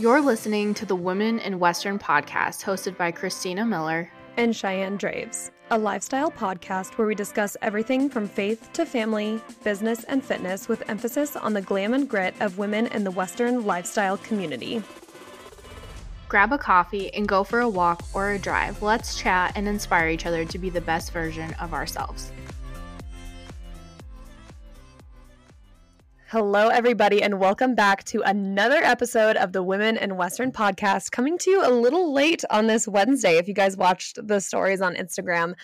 You're listening to the Women in Western podcast hosted by Christina Miller and Cheyenne Draves, a lifestyle podcast where we discuss everything from faith to family, business, and fitness with emphasis on the glam and grit of women in the Western lifestyle community. Grab a coffee and go for a walk or a drive. Let's chat and inspire each other to be the best version of ourselves. Hello, everybody, and welcome back to another episode of the Women in Western podcast. Coming to you a little late on this Wednesday. If you guys watched the stories on Instagram,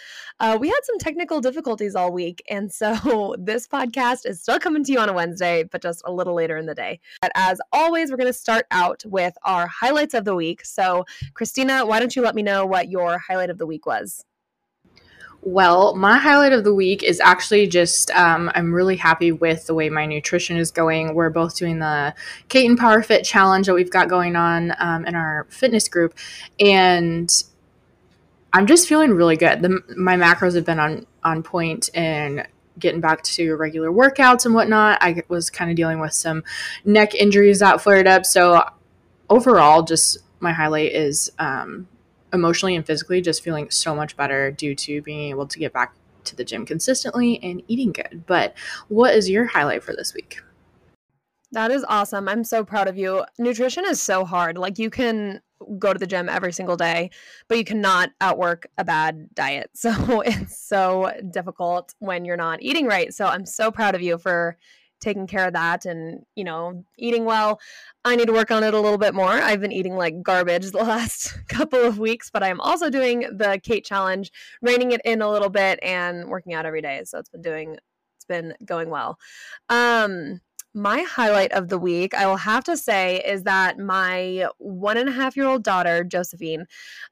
uh, we had some technical difficulties all week. And so this podcast is still coming to you on a Wednesday, but just a little later in the day. But as always, we're going to start out with our highlights of the week. So, Christina, why don't you let me know what your highlight of the week was? Well, my highlight of the week is actually just um, I'm really happy with the way my nutrition is going. We're both doing the Kate and Power Fit challenge that we've got going on um, in our fitness group, and I'm just feeling really good. The, my macros have been on on point and getting back to regular workouts and whatnot. I was kind of dealing with some neck injuries that flared up, so overall, just my highlight is um, emotionally and physically just feeling so much better due to being able to get back to the gym consistently and eating good. But what is your highlight for this week? That is awesome. I'm so proud of you. Nutrition is so hard. Like you can go to the gym every single day, but you cannot outwork a bad diet. So it's so difficult when you're not eating right. So I'm so proud of you for taking care of that and you know eating well. I need to work on it a little bit more. I've been eating like garbage the last couple of weeks but i'm also doing the kate challenge reining it in a little bit and working out every day. So it's been doing it's been going well. Um my highlight of the week, I will have to say, is that my one and a half year old daughter, Josephine,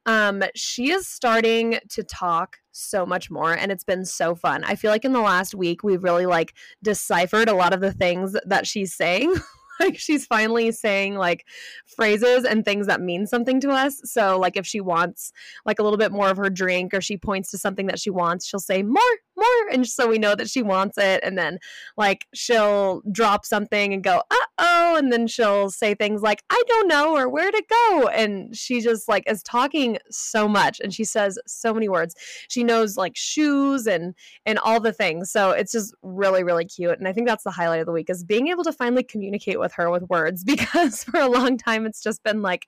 um, she is starting to talk so much more and it's been so fun. I feel like in the last week we've really like deciphered a lot of the things that she's saying. like she's finally saying like phrases and things that mean something to us. So like if she wants like a little bit more of her drink or she points to something that she wants, she'll say more, more and so we know that she wants it and then like she'll drop something and go, "Uh-oh," and then she'll say things like, "I don't know" or "Where'd it go?" and she just like is talking so much and she says so many words. She knows like shoes and and all the things. So it's just really really cute and I think that's the highlight of the week is being able to finally communicate with her with words because for a long time it's just been like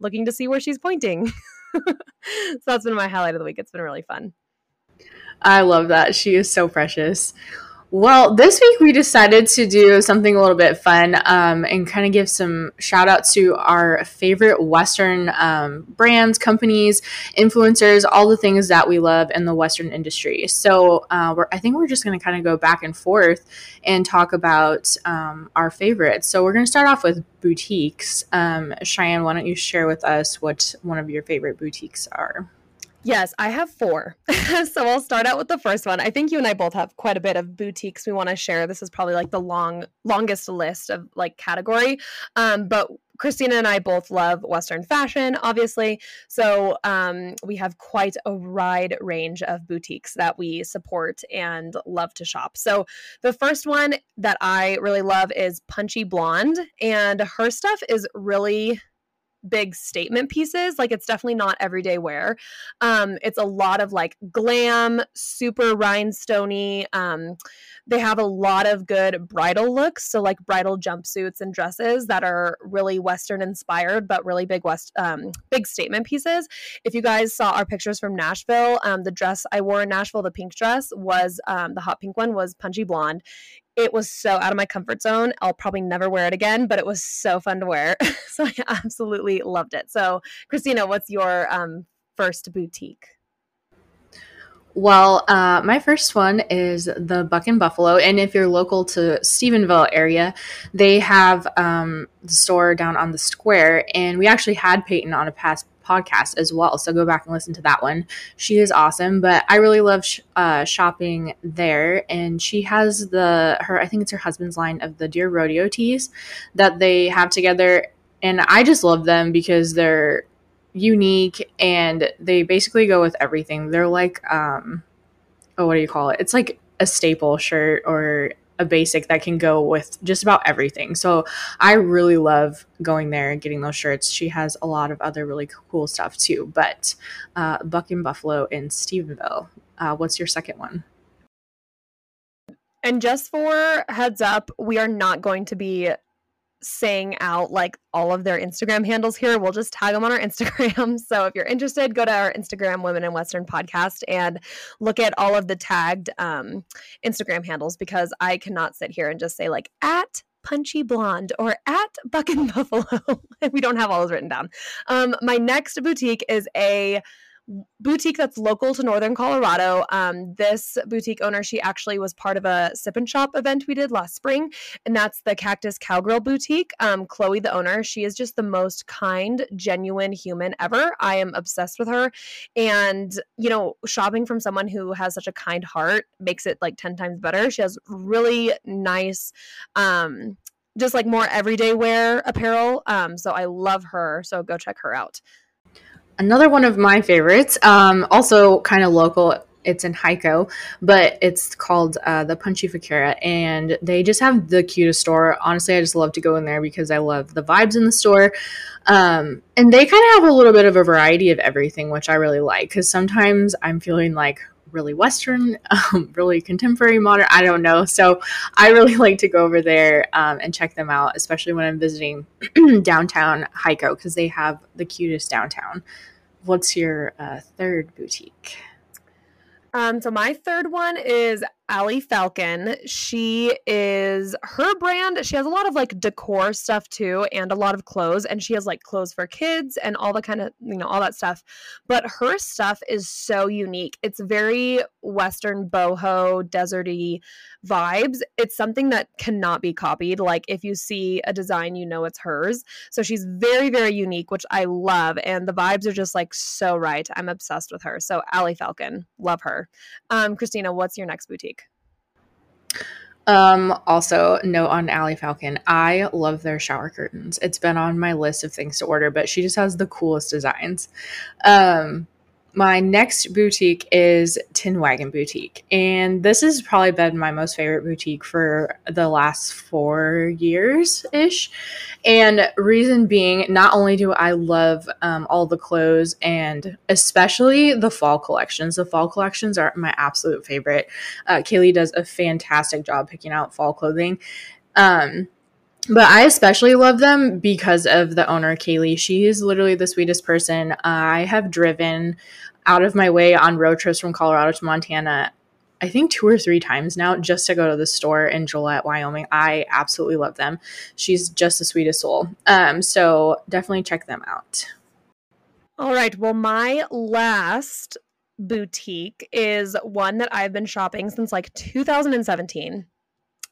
looking to see where she's pointing. so that's been my highlight of the week. It's been really fun. I love that. She is so precious. Well, this week we decided to do something a little bit fun um, and kind of give some shout out to our favorite Western um, brands, companies, influencers, all the things that we love in the Western industry. So uh, I think we're just going to kind of go back and forth and talk about um, our favorites. So we're going to start off with boutiques. Um, Cheyenne, why don't you share with us what one of your favorite boutiques are? Yes, I have four. so I'll start out with the first one. I think you and I both have quite a bit of boutiques we want to share. This is probably like the long longest list of like category. Um, but Christina and I both love Western fashion, obviously. So um, we have quite a wide range of boutiques that we support and love to shop. So the first one that I really love is Punchy Blonde, and her stuff is really big statement pieces. Like it's definitely not everyday wear. Um, it's a lot of like glam, super rhinestoney. Um, they have a lot of good bridal looks, so like bridal jumpsuits and dresses that are really Western inspired, but really big West, um, big statement pieces. If you guys saw our pictures from Nashville, um, the dress I wore in Nashville, the pink dress was um, the hot pink one was punchy blonde it was so out of my comfort zone. I'll probably never wear it again, but it was so fun to wear. so I absolutely loved it. So, Christina, what's your um, first boutique? Well, uh, my first one is the Buckin Buffalo, and if you're local to Stephenville area, they have um, the store down on the square, and we actually had Peyton on a past podcast as well. So go back and listen to that one. She is awesome, but I really love sh- uh, shopping there. And she has the her I think it's her husband's line of the Deer Rodeo tees that they have together, and I just love them because they're unique and they basically go with everything. They're like um oh what do you call it? It's like a staple shirt or a basic that can go with just about everything. So I really love going there and getting those shirts. She has a lot of other really cool stuff too. But uh, Buckin Buffalo in Stephenville. Uh, what's your second one? And just for heads up, we are not going to be saying out like all of their Instagram handles here. We'll just tag them on our Instagram. So if you're interested, go to our Instagram Women in Western podcast and look at all of the tagged um, Instagram handles because I cannot sit here and just say like at punchy blonde or at buck and buffalo we don't have all those written down um, my next boutique is a boutique that's local to Northern Colorado. Um, this boutique owner, she actually was part of a sip and shop event we did last spring, and that's the Cactus Cowgirl Boutique. Um, Chloe, the owner, she is just the most kind, genuine human ever. I am obsessed with her. And, you know, shopping from someone who has such a kind heart makes it like 10 times better. She has really nice, um, just like more everyday wear apparel. Um, so I love her. So go check her out another one of my favorites, um, also kind of local. It's in Hico, but it's called uh, the Punchy Vaquera, and they just have the cutest store. Honestly, I just love to go in there because I love the vibes in the store. Um, and they kind of have a little bit of a variety of everything, which I really like because sometimes I'm feeling like really Western, um, really contemporary, modern. I don't know. So I really like to go over there um, and check them out, especially when I'm visiting downtown Hico because they have the cutest downtown. What's your uh, third boutique? Um, so my third one is Allie Falcon. She is her brand. She has a lot of like decor stuff too, and a lot of clothes. And she has like clothes for kids and all the kind of, you know, all that stuff. But her stuff is so unique. It's very Western boho, deserty vibes. It's something that cannot be copied. Like if you see a design, you know it's hers. So she's very, very unique, which I love. And the vibes are just like so right. I'm obsessed with her. So Allie Falcon, love her. Um, Christina, what's your next boutique? Um, also, note on Allie Falcon, I love their shower curtains. It's been on my list of things to order, but she just has the coolest designs. Um, my next boutique is Tin Wagon Boutique. And this has probably been my most favorite boutique for the last four years ish. And reason being, not only do I love um, all the clothes and especially the fall collections, the fall collections are my absolute favorite. Uh, Kaylee does a fantastic job picking out fall clothing. Um, but I especially love them because of the owner, Kaylee. She is literally the sweetest person. I have driven out of my way on road trips from Colorado to Montana, I think two or three times now just to go to the store in Gillette, Wyoming. I absolutely love them. She's just the sweetest soul. Um, so definitely check them out. All right. Well, my last boutique is one that I've been shopping since like 2017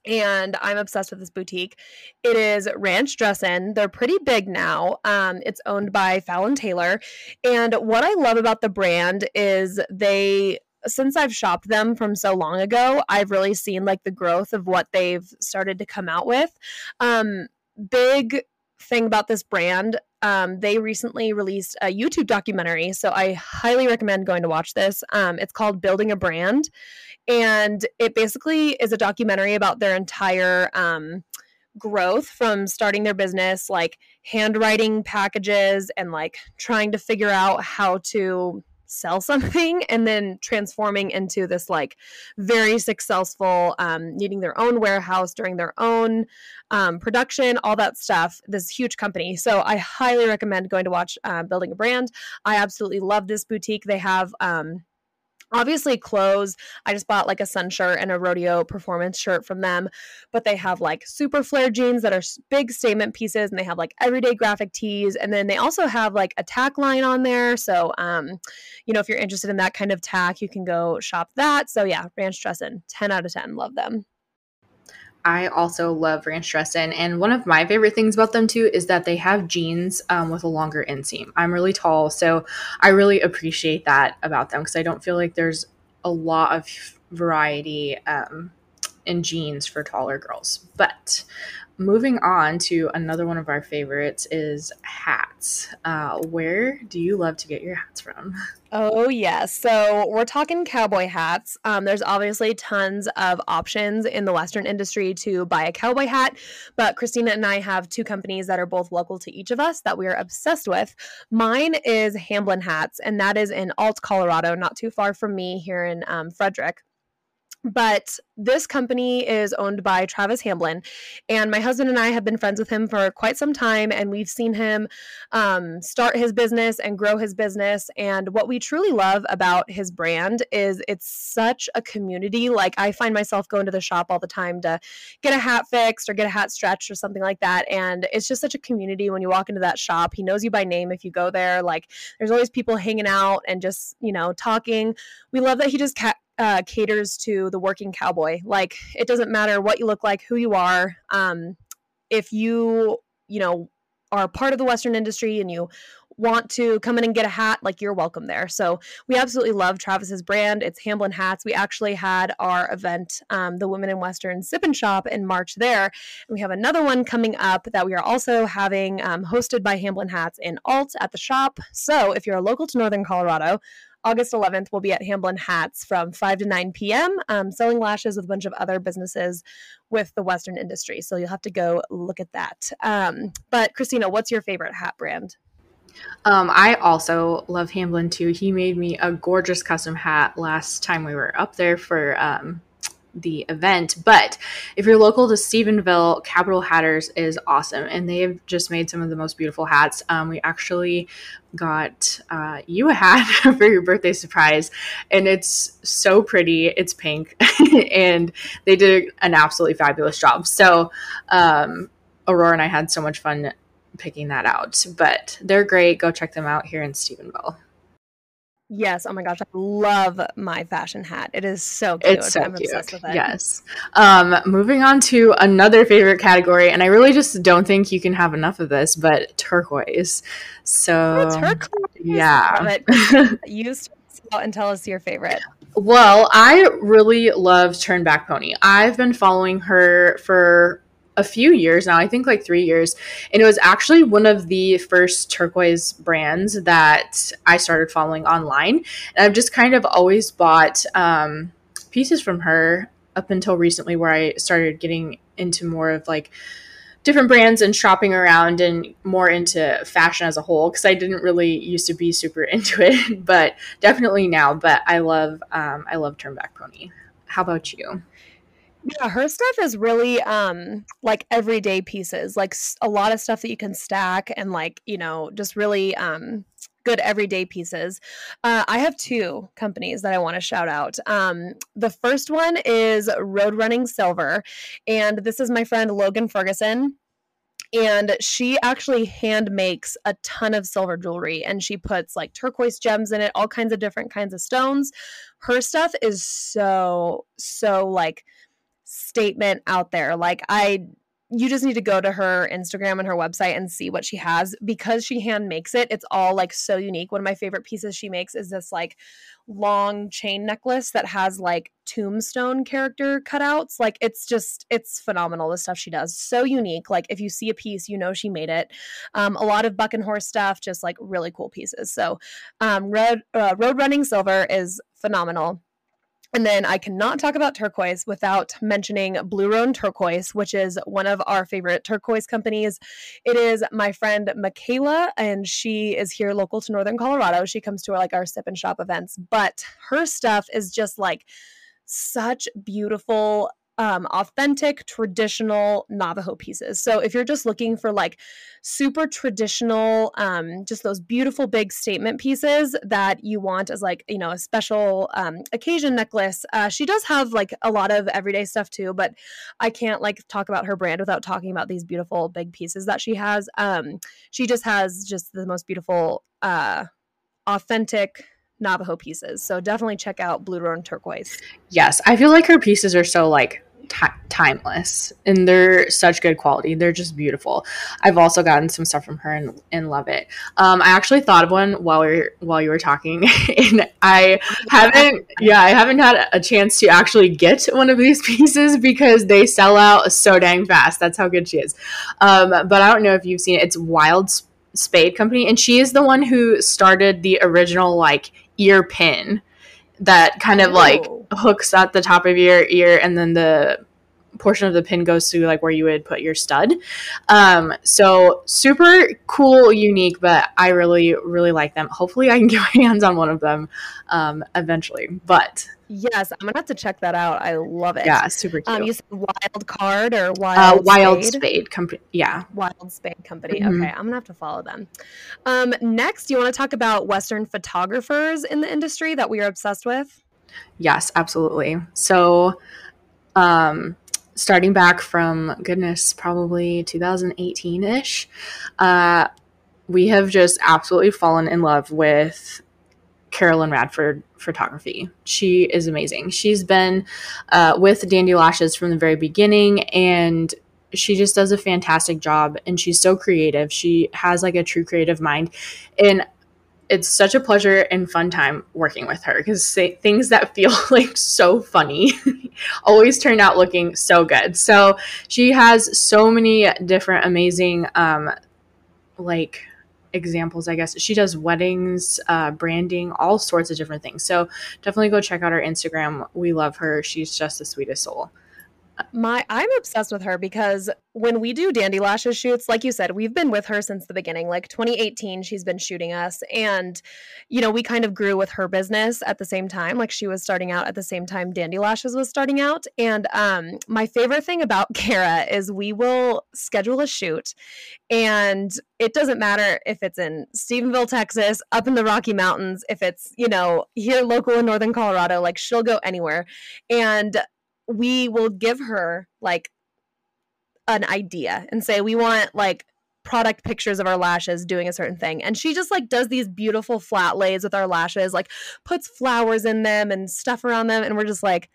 and I'm obsessed with this boutique. It is Ranch Dressin. They're pretty big now. Um, it's owned by Fallon Taylor, and what I love about the brand is they. Since I've shopped them from so long ago, I've really seen like the growth of what they've started to come out with. Um, big thing about this brand um, they recently released a YouTube documentary, so I highly recommend going to watch this. Um, it's called Building a Brand, and it basically is a documentary about their entire um, growth from starting their business, like handwriting packages and like trying to figure out how to sell something and then transforming into this like very successful um, needing their own warehouse during their own um, production all that stuff. This huge company. So i highly recommend going to watch uh, building a brand. I absolutely love this boutique. They have um, obviously clothes i just bought like a sun shirt and a rodeo performance shirt from them but they have like super flare jeans that are big statement pieces and they have like everyday graphic tees and then they also have like a tack line on there so um you know if you're interested in that kind of tack you can go shop that so yeah ranch dressin 10 out of 10 love them I also love Ranch Dressin. And one of my favorite things about them too is that they have jeans um, with a longer inseam. I'm really tall, so I really appreciate that about them because I don't feel like there's a lot of variety um, in jeans for taller girls. But moving on to another one of our favorites is hats. Uh, where do you love to get your hats from? Oh, yes. So we're talking cowboy hats. Um, there's obviously tons of options in the Western industry to buy a cowboy hat, but Christina and I have two companies that are both local to each of us that we are obsessed with. Mine is Hamblen Hats, and that is in Ault, Colorado, not too far from me here in um, Frederick. But this company is owned by Travis Hamblen, and my husband and I have been friends with him for quite some time, and we've seen him um, start his business and grow his business. And what we truly love about his brand is it's such a community. Like I find myself going to the shop all the time to get a hat fixed or get a hat stretched or something like that, and it's just such a community when you walk into that shop. He knows you by name if you go there. Like there's always people hanging out and just you know talking. We love that he just ca- uh, caters to the working cowboy. Like it doesn't matter what you look like, who you are. Um, if you, you know, are part of the Western industry and you want to come in and get a hat, like you're welcome there. So we absolutely love Travis's brand. It's Hamblen Hats. We actually had our event, um, the Women in Western Sip and Shop, in March there. And we have another one coming up that we are also having um, hosted by Hamblen Hats in Ault at the shop. So if you're a local to Northern Colorado, August 11th, we'll be at Hamblen Hats from 5 to 9 p.m., um, selling lashes with a bunch of other businesses with the Western industry. So you'll have to go look at that. Um, but Christina, what's your favorite hat brand? Um, I also love Hamblen too. He made me a gorgeous custom hat last time we were up there for um, the event. But if you're local to Stephenville, Capital Hatters is awesome, and they have just made some of the most beautiful hats. Um, we actually got uh, you a hat for your birthday surprise, and it's so pretty. It's pink, and they did an absolutely fabulous job. So, um, Aurora and I had so much fun picking that out. But they're great. Go check them out here in Stephenville. Yes. Oh my gosh. I love my fashion hat. It is so cute. It's so I'm cute. obsessed with it. Yes. Um, moving on to another favorite category, and I really just don't think you can have enough of this, but turquoise. So, oh, turquoise. Yeah. But use out and tell us your favorite. Well, I really love Turn Back Pony. I've been following her for a few years now, I think like three years. And it was actually one of the first turquoise brands that I started following online. And I've just kind of always bought um, pieces from her up until recently, where I started getting into more of like different brands and shopping around and more into fashion as a whole because I didn't really used to be super into it, but definitely now. But I love um, I love Turnback Pony. How about you? Yeah, her stuff is really um like everyday pieces, like a lot of stuff that you can stack and like, you know, just really um good everyday pieces. Uh, I have two companies that I want to shout out. Um, the first one is Road Running Silver, and this is my friend Logan Ferguson. And she actually hand makes a ton of silver jewelry and she puts like turquoise gems in it, all kinds of different kinds of stones. Her stuff is so, so like statement out there. Like I you just need to go to her Instagram and her website and see what she has because she hand makes it. It's all like so unique. One of my favorite pieces she makes is this like long chain necklace that has like tombstone character cutouts. Like it's just it's phenomenal the stuff she does. So unique. Like if you see a piece, you know she made it. Um, a lot of buck and horse stuff, just like really cool pieces. So um, road uh, road running silver is phenomenal. And then I cannot talk about turquoise without mentioning Blue Roan Turquoise, which is one of our favorite turquoise companies. It is my friend Michaela, and she is here local to Northern Colorado. She comes to our, like our sip and shop events, but her stuff is just like such beautiful um, authentic traditional Navajo pieces. So if you're just looking for like super traditional, um, just those beautiful big statement pieces that you want as like you know a special um, occasion necklace, uh, she does have like a lot of everyday stuff too. But I can't like talk about her brand without talking about these beautiful big pieces that she has. Um, she just has just the most beautiful, uh, authentic Navajo pieces. So definitely check out Blue Roan Turquoise. Yes, I feel like her pieces are so like t- timeless and they're such good quality. They're just beautiful. I've also gotten some stuff from her and, and love it. Um, i actually thought of one while we are while you were talking and i haven't yeah i haven't had a chance to actually get one of these pieces because they sell out so dang fast. That's how good she is. Um, but i don't know if you've seen it. It's wild spade company and she is the one who started the original like ear pin that kind of like hooks at the top of your ear and then the portion of the pin goes to like where you would put your stud. Um, so super cool, unique, but I really, really like them. Hopefully I can get my hands on one of them um, eventually. But Yes, I'm gonna have to check that out. I love it. Yeah, super cute. Um, you said Wild Card or Wild uh, Wild Spade, Spade Company. Yeah, Wild Spade Company. Mm-hmm. Okay, I'm gonna have to follow them. Um, next, you want to talk about Western photographers in the industry that we are obsessed with? Yes, absolutely. So, um, starting back from goodness, probably 2018 ish, uh, we have just absolutely fallen in love with Karalyn Radford photography. She is amazing. She's been uh, with Dandy Lashes from the very beginning and she just does a fantastic job and she's so creative. She has like a true creative mind. And it's such a pleasure and fun time working with her because things that feel like so funny always turn out looking so good. So she has so many different amazing um like examples, I guess. She does weddings, uh, branding, all sorts of different things. So definitely go check out her Instagram. We love her. She's just the sweetest soul my I'm obsessed with her because when we do Dandy Lashes shoots, like you said, we've been with her since the beginning. Like 2018, she's been shooting us. And, you know, we kind of grew with her business at the same time. Like she was starting out at the same time Dandy Lashes was starting out. And um, my favorite thing about Kara is we will schedule a shoot and it doesn't matter if it's in Stephenville, Texas, up in the Rocky Mountains, if it's, you know, here local in Northern Colorado, like she'll go anywhere. And we will give her like an idea and say we want like product pictures of our lashes doing a certain thing. And she just like does these beautiful flat lays with our lashes like puts flowers in them and stuff around them. And we're just like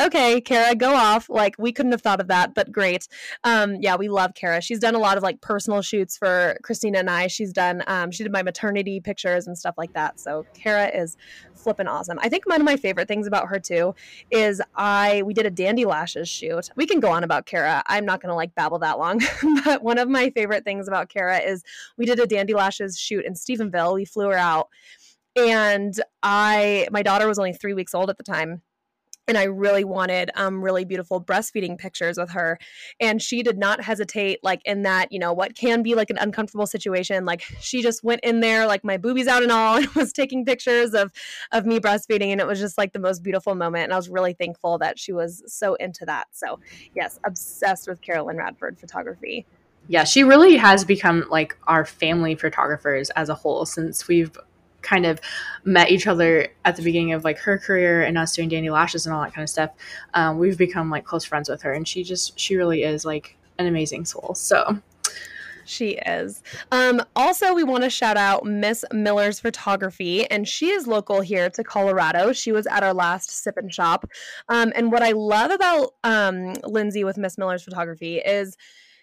okay, Kara, go off. Like we couldn't have thought of that, but great. Um, yeah, we love Kara. She's done a lot of like personal shoots for Christina and I. She's done um, she did my maternity pictures and stuff like that. So Kara is flipping awesome. I think one of my favorite things about her too is I we did a dandy lashes shoot. We can go on about Kara. I'm not gonna like babble that long, but one of my favorite things about Kara is we did a dandy lashes shoot in Stephenville. We flew her out and I my daughter was only three weeks old at the time and I really wanted um, really beautiful breastfeeding pictures with her. And she did not hesitate, like in that, you know, what can be like an uncomfortable situation. Like she just went in there, like my boobies out and all, and was taking pictures of of me breastfeeding, and it was just like the most beautiful moment. And I was really thankful that she was so into that. So yes, obsessed with Karalyn Radford photography. Yeah, she really has become like our family photographers as a whole since we've kind of met each other at the beginning of like her career and us doing Dandy Lashes and all that kind of stuff, um, we've become like close friends with her, and she just she really is like an amazing soul. So. She is. Um, also, we want to shout out Miss Miller's Photography, and she is local here to Colorado. She was at our last sip and shop. Um, and what I love about um, Lindsay with Miss Miller's Photography is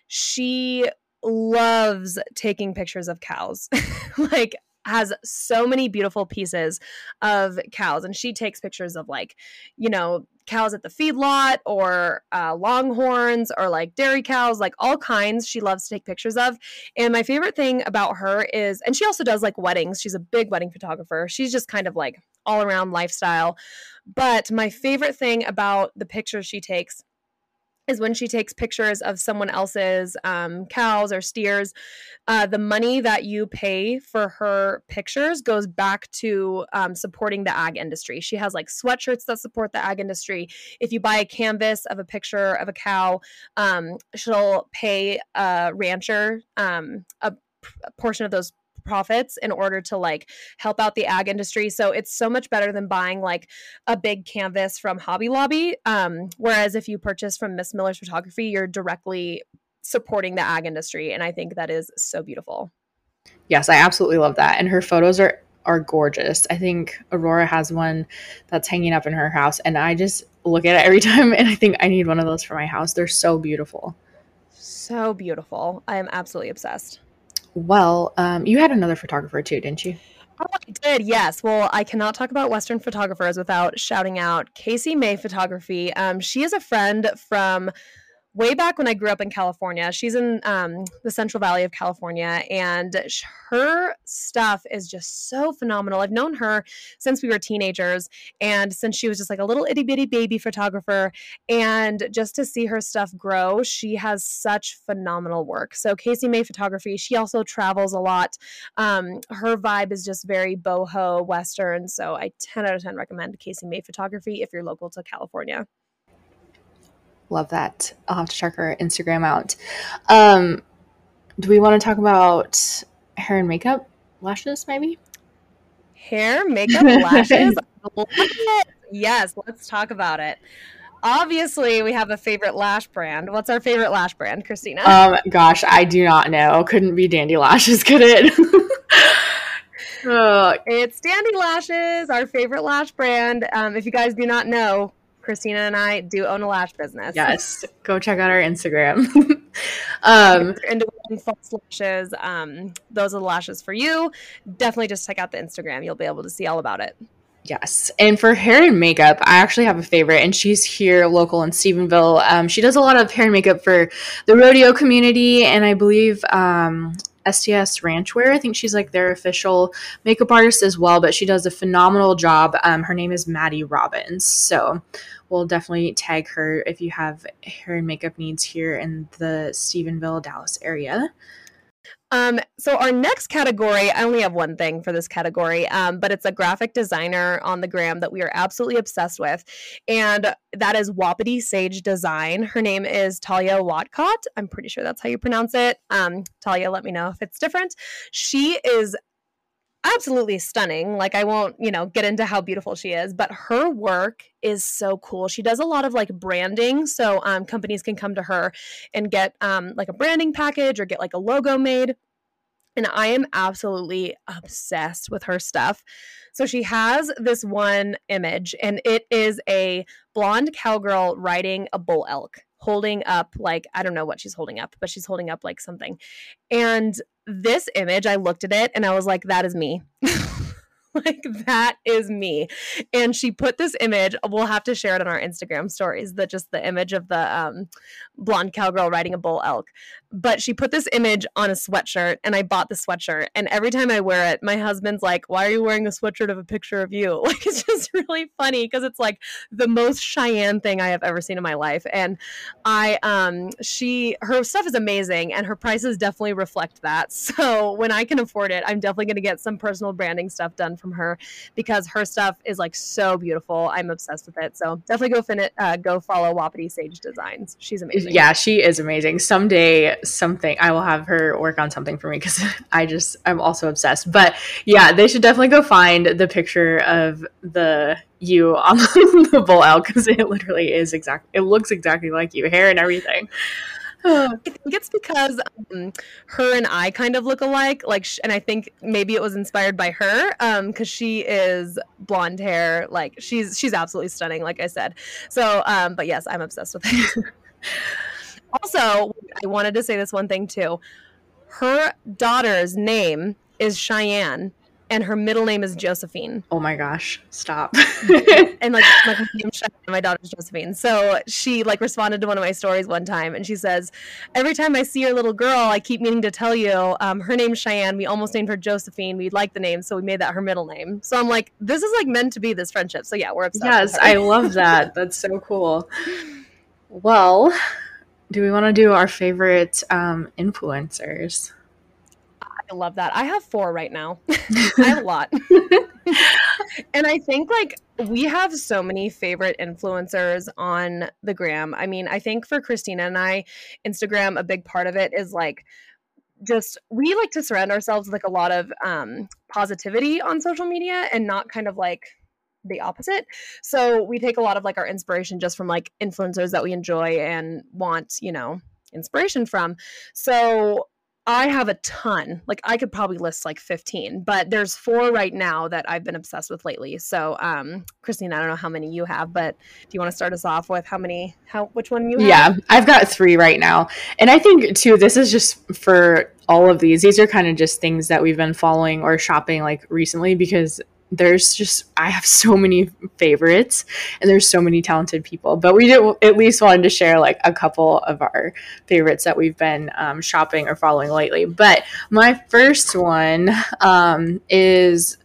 she loves taking pictures of cows. like has so many beautiful pieces of cows and she takes pictures of like you know cows at the feedlot or uh, longhorns or like dairy cows like all kinds she loves to take pictures of. And my favorite thing about her is and she also does like weddings. She's a big wedding photographer. She's just kind of like all around lifestyle. But my favorite thing about the pictures she takes is when she takes pictures of someone else's um, cows or steers. Uh, the money that you pay for her pictures goes back to um, supporting the ag industry. She has like sweatshirts that support the ag industry. If you buy a canvas of a picture of a cow, um, she'll pay a rancher um, a portion of those profits in order to like help out the ag industry. So it's so much better than buying like a big canvas from Hobby Lobby. Um, whereas if you purchase from Miss Miller's Photography, you're directly supporting the ag industry. And I think that is so beautiful. Yes, I absolutely love that. And her photos are are gorgeous. I think Aurora has one that's hanging up in her house and I just look at it every time, and I think I need one of those for my house. They're so beautiful. So beautiful. I am absolutely obsessed. Well, um, you had another photographer too, didn't you? Oh, I did, yes. Well, I cannot talk about Western photographers without shouting out KC Maye Photography. Um, she is a friend from way back when I grew up in California. She's in um, the Central Valley of California, and her stuff is just so phenomenal. I've known her since we were teenagers, and since she was just like a little itty bitty baby photographer. And just to see her stuff grow, she has such phenomenal work. So, KC Maye Photography, she also travels a lot. Um, her vibe is just very boho Western. So, I 10 out of 10 recommend KC Maye Photography if you're local to California. Love that. I'll have to check our Instagram out. Um, do we want to talk about hair and makeup, lashes, maybe? Hair, makeup, lashes. yes, let's talk about it. Obviously, we have a favorite lash brand. What's our favorite lash brand, Christina? Um, gosh, I do not know. Couldn't be Dandy Lashes, could it? it's Dandy Lashes, our favorite lash brand. Um, if you guys do not know, Christina and I do own a lash business. Yes, go check out our Instagram. um, into false lashes, um, those are the lashes for you. Definitely just check out the Instagram. You'll be able to see all about it. Yes. And for hair and makeup, I actually have a favorite, and she's here local in Stephenville. Um, she does a lot of hair and makeup for the rodeo community, and I believe um, STS Ranchwear. I think she's like their official makeup artist as well, but she does a phenomenal job. Um, her name is Maddie Robbins. So we'll definitely tag her if you have hair and makeup needs here in the Stephenville, Dallas area. Um, so our next category, I only have one thing for this category, um, but it's a graphic designer on the gram that we are absolutely obsessed with, and that is Wapiti Sage Design. Her name is Talia Watcott. I'm pretty sure that's how you pronounce it. Um, Talia, let me know if it's different. She is absolutely stunning. Like I won't, you know, get into how beautiful she is, but her work is so cool. She does a lot of like branding, so um, companies can come to her and get um, like a branding package or get like a logo made. And I am absolutely obsessed with her stuff. So she has this one image, and it is a blonde cowgirl riding a bull elk holding up like I don't know what she's holding up, but she's holding up like something. And this image, I looked at it and I was like, that is me. like that is me and she put this image we'll have to share it on our instagram stories that just the image of the um, blonde cowgirl riding a bull elk but she put this image on a sweatshirt and I bought the sweatshirt. And every time I wear it, my husband's like, Why are you wearing a sweatshirt of a picture of you? Like, it's just really funny because it's like the most Cheyenne thing I have ever seen in my life. And I, um, she, her stuff is amazing and her prices definitely reflect that. So when I can afford it, I'm definitely going to get some personal branding stuff done from her because her stuff is like so beautiful. I'm obsessed with it. So definitely go fin uh, go follow Wapiti Sage Designs. She's amazing. Yeah, she is amazing. Someday something. I will have her work on something for me because I just I'm also obsessed. But yeah, they should definitely go find the picture of the you on the bull elk because it literally is exactly it looks exactly like you, hair and everything. I think it's because um, her and I kind of look alike. Like, sh- and I think maybe it was inspired by her because um, she is blonde hair. Like, she's she's absolutely stunning. Like I said. So, um, but yes, I'm obsessed with it. Also, I wanted to say this one thing too. Her daughter's name is Cheyenne, and her middle name is Josephine. Oh my gosh, stop. and like, like my, Cheyenne, my daughter's Josephine. So she like responded to one of my stories one time and she says, Every time I see your little girl, I keep meaning to tell you, um, her name's Cheyenne. We almost named her Josephine. We like the name, so we made that her middle name. So I'm like, this is like meant to be this friendship. So yeah, we're obsessed. Yes, I love that. That's so cool. Well, do we want to do our favorite um, influencers? I love that. I have four right now. I have a lot. and I think like we have so many favorite influencers on the gram. I mean, I think for Christina and I, Instagram, a big part of it is like just we like to surround ourselves with like a lot of um positivity on social media and not kind of like the opposite. So we take a lot of like our inspiration just from like influencers that we enjoy and want, you know, inspiration from. So I have a ton. Like I could probably list like 15, but there's four right now that I've been obsessed with lately. So, um, Christine, I don't know how many you have, but do you want to start us off with how many, how, which one you have? Yeah, I've got three right now. And I think too, this is just for all of these. These are kind of just things that we've been following or shopping like recently because there's just I have so many favorites and there's so many talented people. But we did at least wanted to share like a couple of our favorites that we've been um, shopping or following lately. But my first one um, is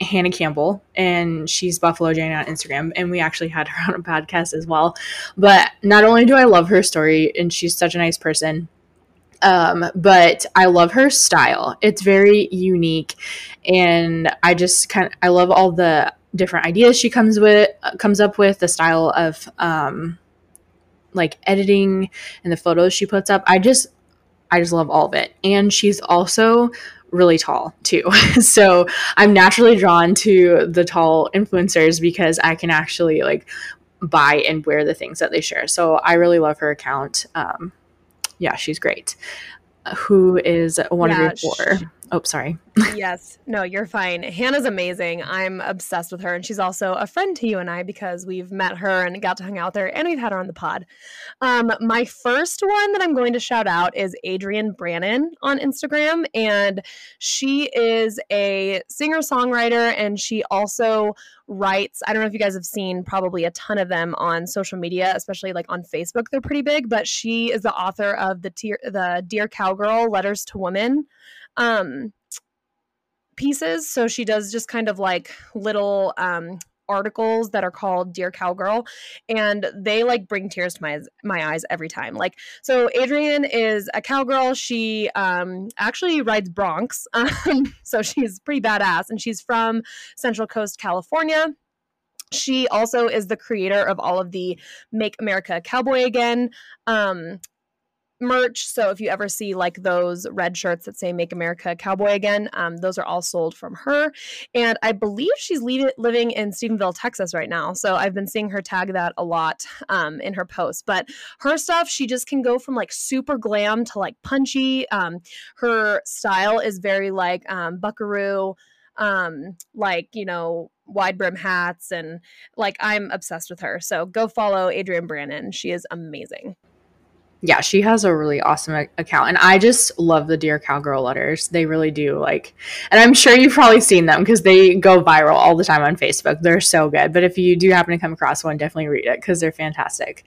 Hannah Campbell, and she's Buffalo Jane on Instagram, and we actually had her on a podcast as well. But not only do I love her story, and she's such a nice person, um, but I love her style. It's very unique, and I just kind of I love all the different ideas she comes with comes up with the style of um, like editing and the photos she puts up. I just I just love all of it, and she's also really tall too. so I'm naturally drawn to the tall influencers because I can actually like buy and wear the things that they share. So I really love her account. Um, yeah, she's great. Who is one yeah, of your four? Sh- oh, sorry. yes, no, you're fine. Hannah's amazing. I'm obsessed with her, and she's also a friend to you and I because we've met her and got to hang out there, and we've had her on the pod. Um, my first one that I'm going to shout out is Adrian Brannan on Instagram, and she is a singer songwriter, and she also writes i don't know if you guys have seen probably a ton of them on social media especially like on facebook. They're pretty big but she is the author of the tier, the dear cowgirl letters to women um pieces. So she does just kind of like little um articles that are called Dear Cowgirl and they like bring tears to my my eyes every time. Like so Adrian is a cowgirl. She um actually rides broncs. Um, so she's pretty badass and she's from Central Coast, California. She also is the creator of all of the Make America Cowboy Again um, merch. So if you ever see like those red shirts that say "Make America Cowboy Again," um, those are all sold from her. And I believe she's le- living in Stephenville, Texas, right now. So I've been seeing her tag that a lot um, in her posts. But her stuff, she just can go from like super glam to like punchy. Um, her style is very like um, Buckaroo um like you know wide brim hats and like i'm obsessed with her so go follow adrian brannan she is amazing yeah, she has a really awesome account. And I just love the Dear Cowgirl letters. They really do. Like, and I'm sure you've probably seen them because they go viral all the time on Facebook. They're so good. But if you do happen to come across one, definitely read it because they're fantastic.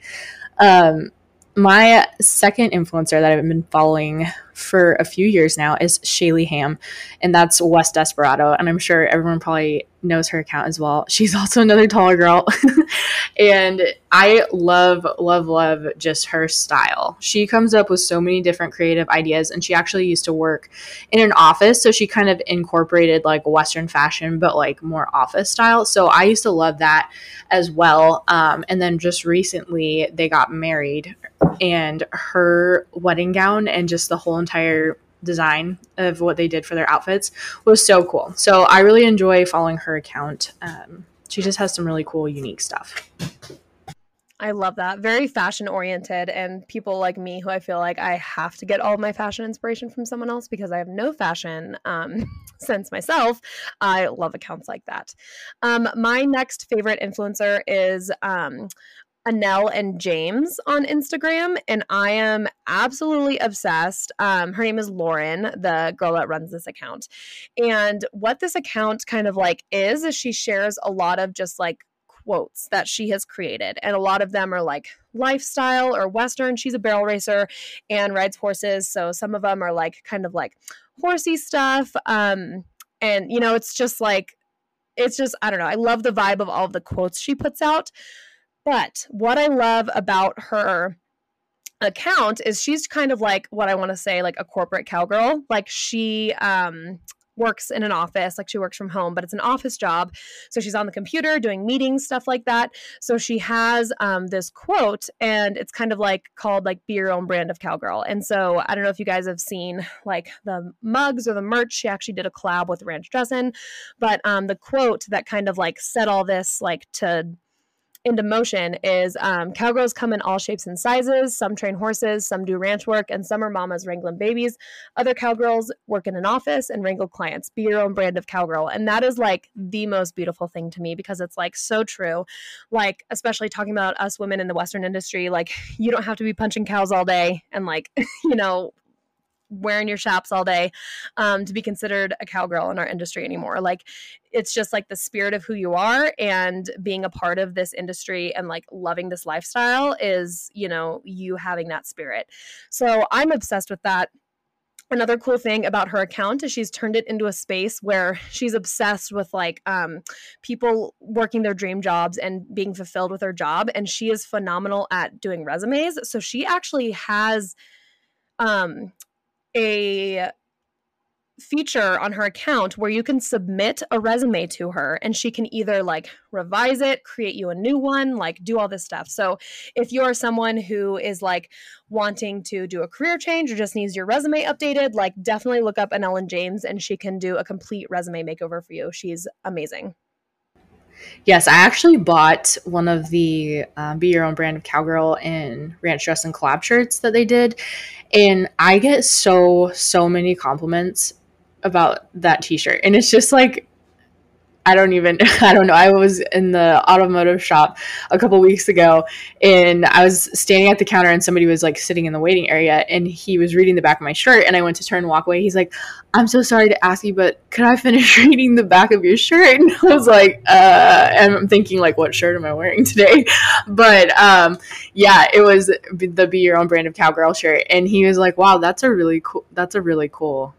Um, my second influencer that I've been following for a few years now is Shaylee Ham, and that's West Desperado. And I'm sure everyone probably knows her account as well. She's also another taller girl. and I love, love, love just her style. She comes up with so many different creative ideas, and she actually used to work in an office. So she kind of incorporated like Western fashion, but like more office style. So I used to love that as well. Um, and then just recently, they got married, and her wedding gown and just the whole entire design of what they did for their outfits was so cool. So I really enjoy following her account. Um, she just has some really cool, unique stuff. I love that. Very fashion oriented, and people like me who I feel like I have to get all my fashion inspiration from someone else because I have no fashion um, sense myself. I love accounts like that. Um, my next favorite influencer is um, Annelle and James on Instagram, and I am absolutely obsessed. Um, her name is Lauren, the girl that runs this account. And what this account kind of like is, is she shares a lot of just like quotes that she has created. And a lot of them are like lifestyle or Western. She's a barrel racer and rides horses. So some of them are like kind of like horsey stuff. Um, and, you know, it's just like, it's just, I don't know. I love the vibe of all of the quotes she puts out. But what I love about her account is she's kind of like what I want to say, like a corporate cowgirl. Like she um works in an office, like she works from home, but it's an office job. So she's on the computer doing meetings, stuff like that. So she has um, this quote, and it's kind of like called like "Be Your Own Brand of Cowgirl." And so I don't know if you guys have seen like the mugs or the merch. She actually did a collab with Ranch Dressin, but um, the quote that kind of like said all this like to into motion is um, cowgirls come in all shapes and sizes. Some train horses, some do ranch work, and some are mamas wrangling babies. Other cowgirls work in an office and wrangle clients. Be your own brand of cowgirl. And that is like the most beautiful thing to me because it's like so true. Like, especially talking about us women in the Western industry, like, you don't have to be punching cows all day and like, you know, wearing your chaps all day um, to be considered a cowgirl in our industry anymore. Like it's just like the spirit of who you are and being a part of this industry and like loving this lifestyle is, you know, you having that spirit. So I'm obsessed with that. Another cool thing about her account is she's turned it into a space where she's obsessed with like um, people working their dream jobs and being fulfilled with their job. And she is phenomenal at doing resumes. So she actually has um a feature on her account where you can submit a resume to her and she can either like revise it, create you a new one, like do all this stuff. So if you're someone who is like wanting to do a career change or just needs your resume updated, like definitely look up Annelle and James and she can do a complete resume makeover for you. She's amazing. Yes, I actually bought one of the um, Be Your Own Brand of Cowgirl and Ranch Dress'n collab shirts that they did. And I get so, so many compliments about that t shirt. And it's just like, I don't even I don't know. I was in the automotive shop a couple weeks ago and I was standing at the counter and somebody was like sitting in the waiting area and he was reading the back of my shirt and I went to turn and walk away. He's like, "I'm so sorry to ask you, but could I finish reading the back of your shirt?" And I was like, uh and I'm thinking like what shirt am I wearing today? But um yeah, it was the be your own brand of cowgirl shirt and he was like, "Wow, that's a really cool that's a really cool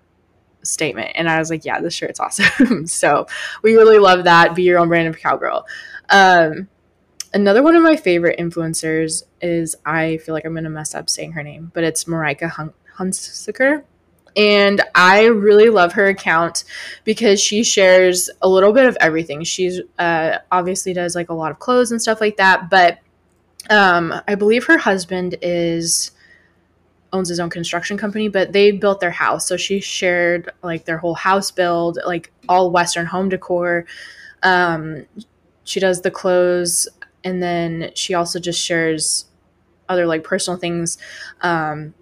statement. And I was like, yeah, this shirt's awesome. so we really love that. Be your own brand of cowgirl. Um, another one of my favorite influencers is I feel like I'm gonna mess up saying her name, but it's Marijka Hun- Hunsiker. And I really love her account because she shares a little bit of everything. She's uh, obviously does like a lot of clothes and stuff like that, but um, I believe her husband is owns his own construction company, but they built their house. So she shared like their whole house build, like all Western home decor. Um, she does the clothes, and then she also just shares other like personal things, um,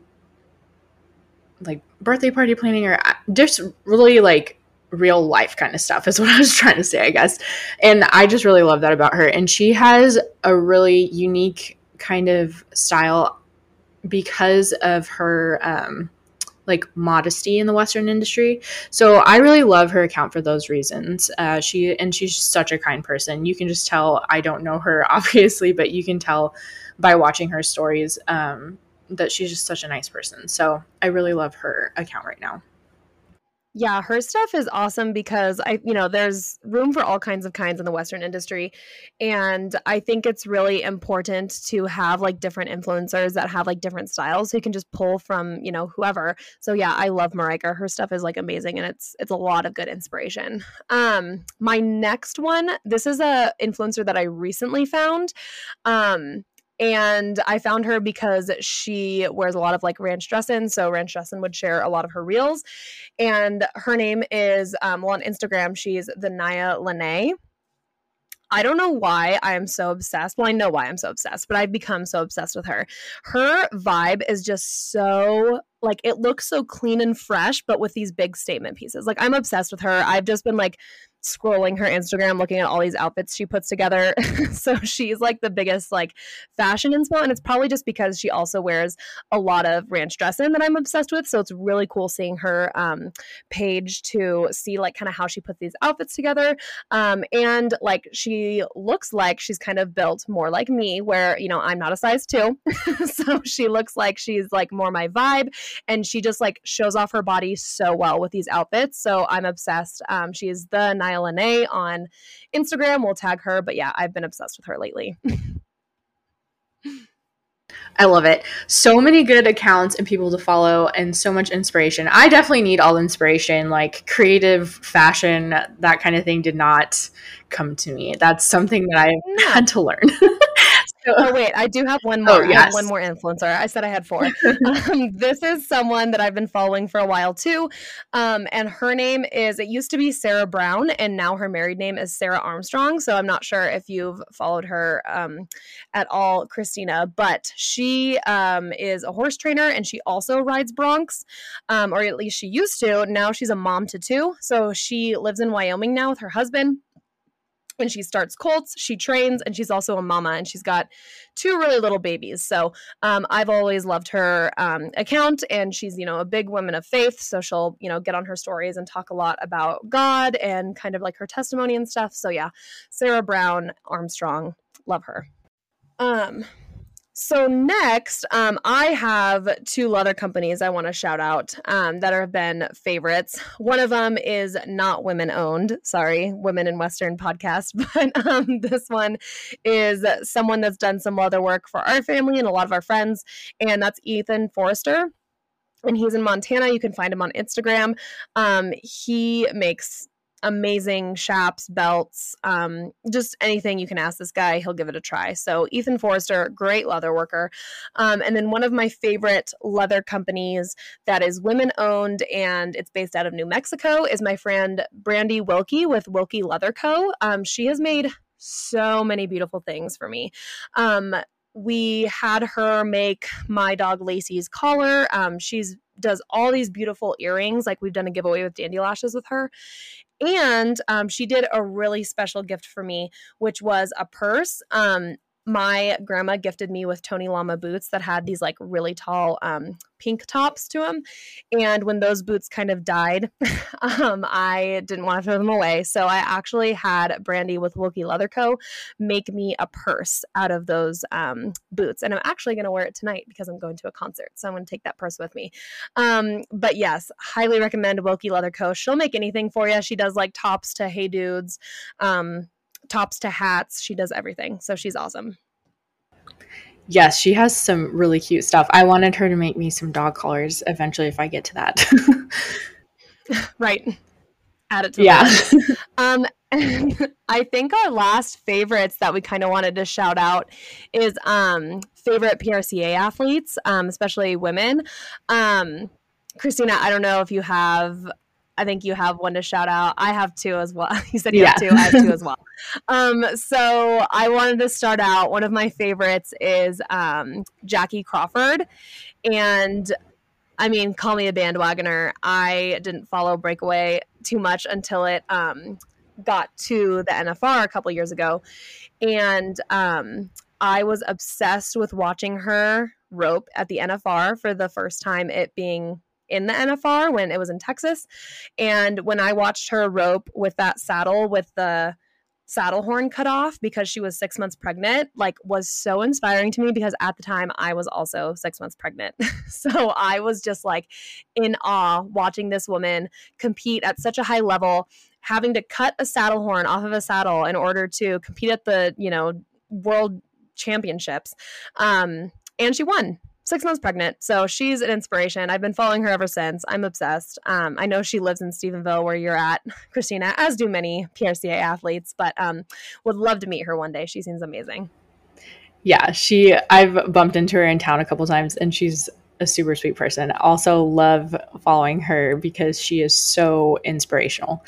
like birthday party planning or uh, just really like real life kind of stuff is what I was trying to say, I guess. And I just really love that about her. And she has a really unique kind of style because of her um, like modesty in the Western industry. So I really love her account for those reasons. Uh, she and she's such a kind person. You can just tell. I don't know her obviously, but you can tell by watching her stories um, that she's just such a nice person. So I really love her account right now. Yeah, her stuff is awesome because I, you know, there's room for all kinds of kinds in the Western industry. And I think it's really important to have like different influencers that have like different styles so you can just pull from, you know, whoever. So yeah, I love Marijka. Her stuff is like amazing and it's it's a lot of good inspiration. Um, my next one, this is a influencer that I recently found. Um, and I found her because she wears a lot of like ranch dressing. So ranch dressing would share a lot of her reels. And her name is, um, well, on Instagram, she's the Nyalanae. I don't know why I am so obsessed. Well, I know why I'm so obsessed, but I've become so obsessed with her. Her vibe is just so like it looks so clean and fresh, but with these big statement pieces. Like I'm obsessed with her. I've just been like scrolling her Instagram looking at all these outfits she puts together. so she's like the biggest like fashion inspo and it's probably just because she also wears a lot of ranch dressing that I'm obsessed with. So it's really cool seeing her um, page to see like kind of how she puts these outfits together. Um, and like she looks like she's kind of built more like me where, you know, I'm not a size 2. so she looks like she's like more my vibe and she just like shows off her body so well with these outfits. So I'm obsessed. Um, she's the Nile Lene on Instagram. We'll tag her. But yeah, I've been obsessed with her lately. I love it. So many good accounts and people to follow, and so much inspiration. I definitely need all inspiration, like creative fashion, that kind of thing did not come to me. That's something that I had to learn. oh wait, I do have one more. Oh, yes. one more influencer. I said I had four. um, this is someone that I've been following for a while too, um, and her name is. It used to be Sarah Brown, and now her married name is Sarah Armstrong. So I'm not sure if you've followed her um, at all, Christina, but she um, is a horse trainer and she also rides broncs, um, or at least she used to. Now she's a mom to two, so she lives in Wyoming now with her husband and she starts colts she trains and she's also a mama and she's got two really little babies. So um, i've always loved her um, account and she's you know a big woman of faith so she'll you know get on her stories and talk a lot about god and kind of like her testimony and stuff. So yeah sarah brown armstrong love her. Um so next, um, I have two leather companies I want to shout out um, that have been favorites. One of them is not women owned. Sorry, Women in Western podcast, but um, this one is someone that's done some leather work for our family and a lot of our friends, and that's Ethan Forester and he's in Montana. You can find him on Instagram. Um, he makes amazing chaps, belts, um, just anything you can ask this guy, he'll give it a try. So Ethan Forester, great leather worker. Um, and then one of my favorite leather companies that is women owned and it's based out of New Mexico is my friend Brandy Wilke with Wilke Leather Co. Um, she has made so many beautiful things for me. Um, we had her make my dog Lacey's collar. Um, she's does all these beautiful earrings. Like we've done a giveaway with Dandy Lashes with her. And um, she did a really special gift for me, which was a purse. Um, my grandma gifted me with Tony Lama boots that had these like really tall um, pink tops to them. And when those boots kind of died, um, I didn't want to throw them away. So I actually had Brandy with Wilke Leather Co. make me a purse out of those um, boots. And I'm actually going to wear it tonight because I'm going to a concert. So I'm going to take that purse with me. Um, but yes, highly recommend Wilke Leather Co. She'll make anything for you. She does like tops to Hey Dudes. Um, tops to hats. She does everything. So she's awesome. Yes, she has some really cute stuff. I wanted her to make me some dog collars eventually if I get to that. right. Add it to that. yeah. um I think our last favorites that we kind of wanted to shout out is um favorite PRCA athletes, um, especially women. Um Christina, I don't know if you have I think you have one to shout out. I have two as well. You said you yeah. have two. I have two as well. Um, so I wanted to start out. One of my favorites is um, Jackie Crawford, and I mean, call me a bandwagoner. I didn't follow Breakaway too much until it um, got to the NFR a couple years ago, and um, I was obsessed with watching her rope at the NFR for the first time. It being in the NFR when it was in Texas. And when I watched her rope with that saddle with the saddle horn cut off because she was six months pregnant like was so inspiring to me because at the time i was also six months pregnant. So i was just like in awe watching this woman compete at such a high level having to cut a saddle horn off of a saddle in order to compete at the you know world championships. Um, and she won six months pregnant. So she's an inspiration. I've been following her ever since. I'm obsessed. Um, I know she lives in Stephenville, where you're at, Christina, as do many PRCA athletes, but um, would love to meet her one day. She seems amazing. Yeah, she. I've bumped into her in town a couple times, and she's a super sweet person. Also, love following her because she is so inspirational.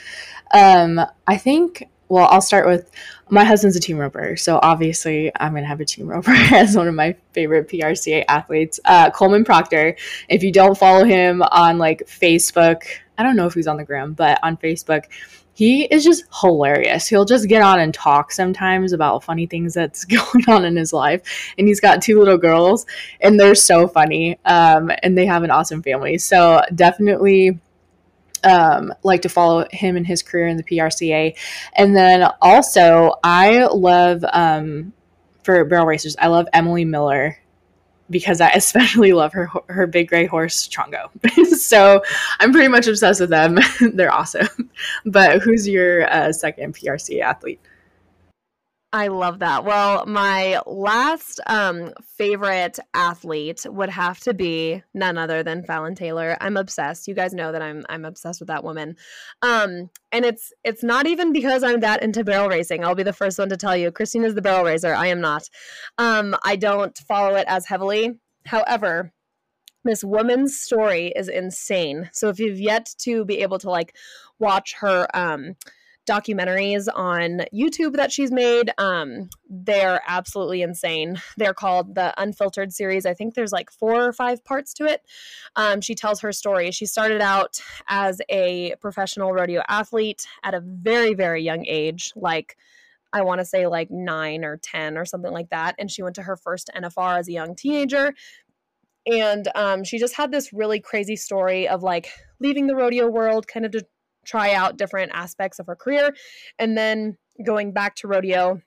Um, I think well, I'll start with my husband's a team roper, so obviously I'm gonna have a team roper as one of my favorite PRCA athletes. Uh, Coleman Proctor. If you don't follow him on like Facebook, I don't know if he's on the gram, but on Facebook, he is just hilarious. He'll just get on and talk sometimes about funny things that's going on in his life. And he's got two little girls, and they're so funny. Um, and they have an awesome family. So definitely um, like to follow him and his career in the PRCA. And then also, I love um, for barrel racers, I love Emily Miller because I especially love her her big gray horse Chongo. so I'm pretty much obsessed with them. They're awesome. But who's your uh, second PRCA athlete? I love that. Well, my last um, favorite athlete would have to be none other than Fallon Taylor. I'm obsessed. You guys know that I'm I'm obsessed with that woman. Um, and it's it's not even because I'm that into barrel racing. I'll be the first one to tell you. Christine is the barrel racer. I am not. Um, I don't follow it as heavily. However, this woman's story is insane. So if you've yet to be able to like watch her um documentaries on YouTube that she's made. Um, they're absolutely insane. They're called the Unfiltered series. I think there's like four or five parts to it. Um, she tells her story. She started out as a professional rodeo athlete at a very, very young age, like I want to say like nine or 10 or something like that. And she went to her first NFR as a young teenager. And um, she just had this really crazy story of like leaving the rodeo world, kind of to try out different aspects of her career. And then going back to rodeo,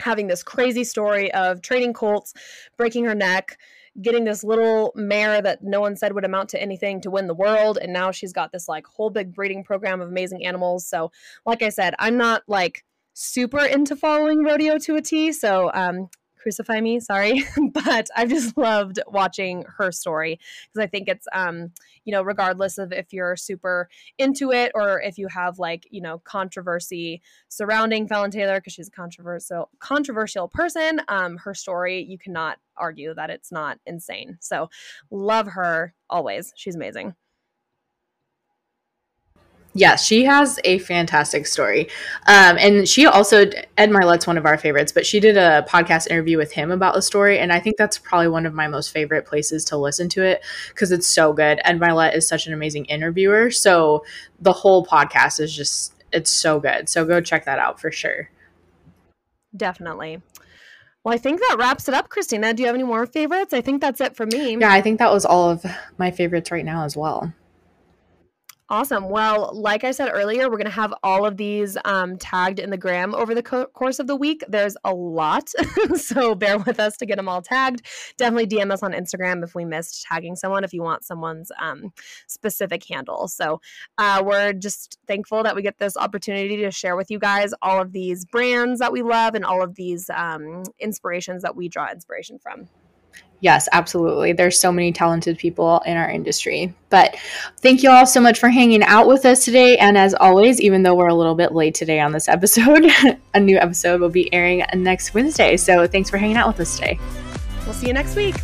having this crazy story of training colts, breaking her neck, getting this little mare that no one said would amount to anything to win the world. And now she's got this like whole big breeding program of amazing animals. So, like I said, I'm not like super into following rodeo to a T. So um, crucify me sorry but i've just loved watching her story because i think it's um you know regardless of if you're super into it or if you have like you know controversy surrounding Fallon Taylor because she's a controversial controversial person um her story you cannot argue that it's not insane. So love her always. She's amazing Yes, she has a fantastic story. Um, and she also, Ed Mylett's one of our favorites, but she did a podcast interview with him about the story. And I think that's probably one of my most favorite places to listen to it because it's so good. Ed Mylett is such an amazing interviewer. So the whole podcast is just, it's so good. So go check that out for sure. Definitely. Well, I think that wraps it up, Christina. Do you have any more favorites? I think that's it for me. Yeah, I think that was all of my favorites right now as well. Awesome. Well, like I said earlier, we're going to have all of these um, tagged in the gram over the co- course of the week. There's a lot, so bear with us to get them all tagged. Definitely DM us on Instagram if we missed tagging someone, if you want someone's um, specific handle. So uh, we're just thankful that we get this opportunity to share with you guys all of these brands that we love and all of these um, inspirations that we draw inspiration from. Yes, absolutely. There's so many talented people in our industry. But thank you all so much for hanging out with us today. And as always, even though we're a little bit late today on this episode, a new episode will be airing next Wednesday. So thanks for hanging out with us today. We'll see you next week.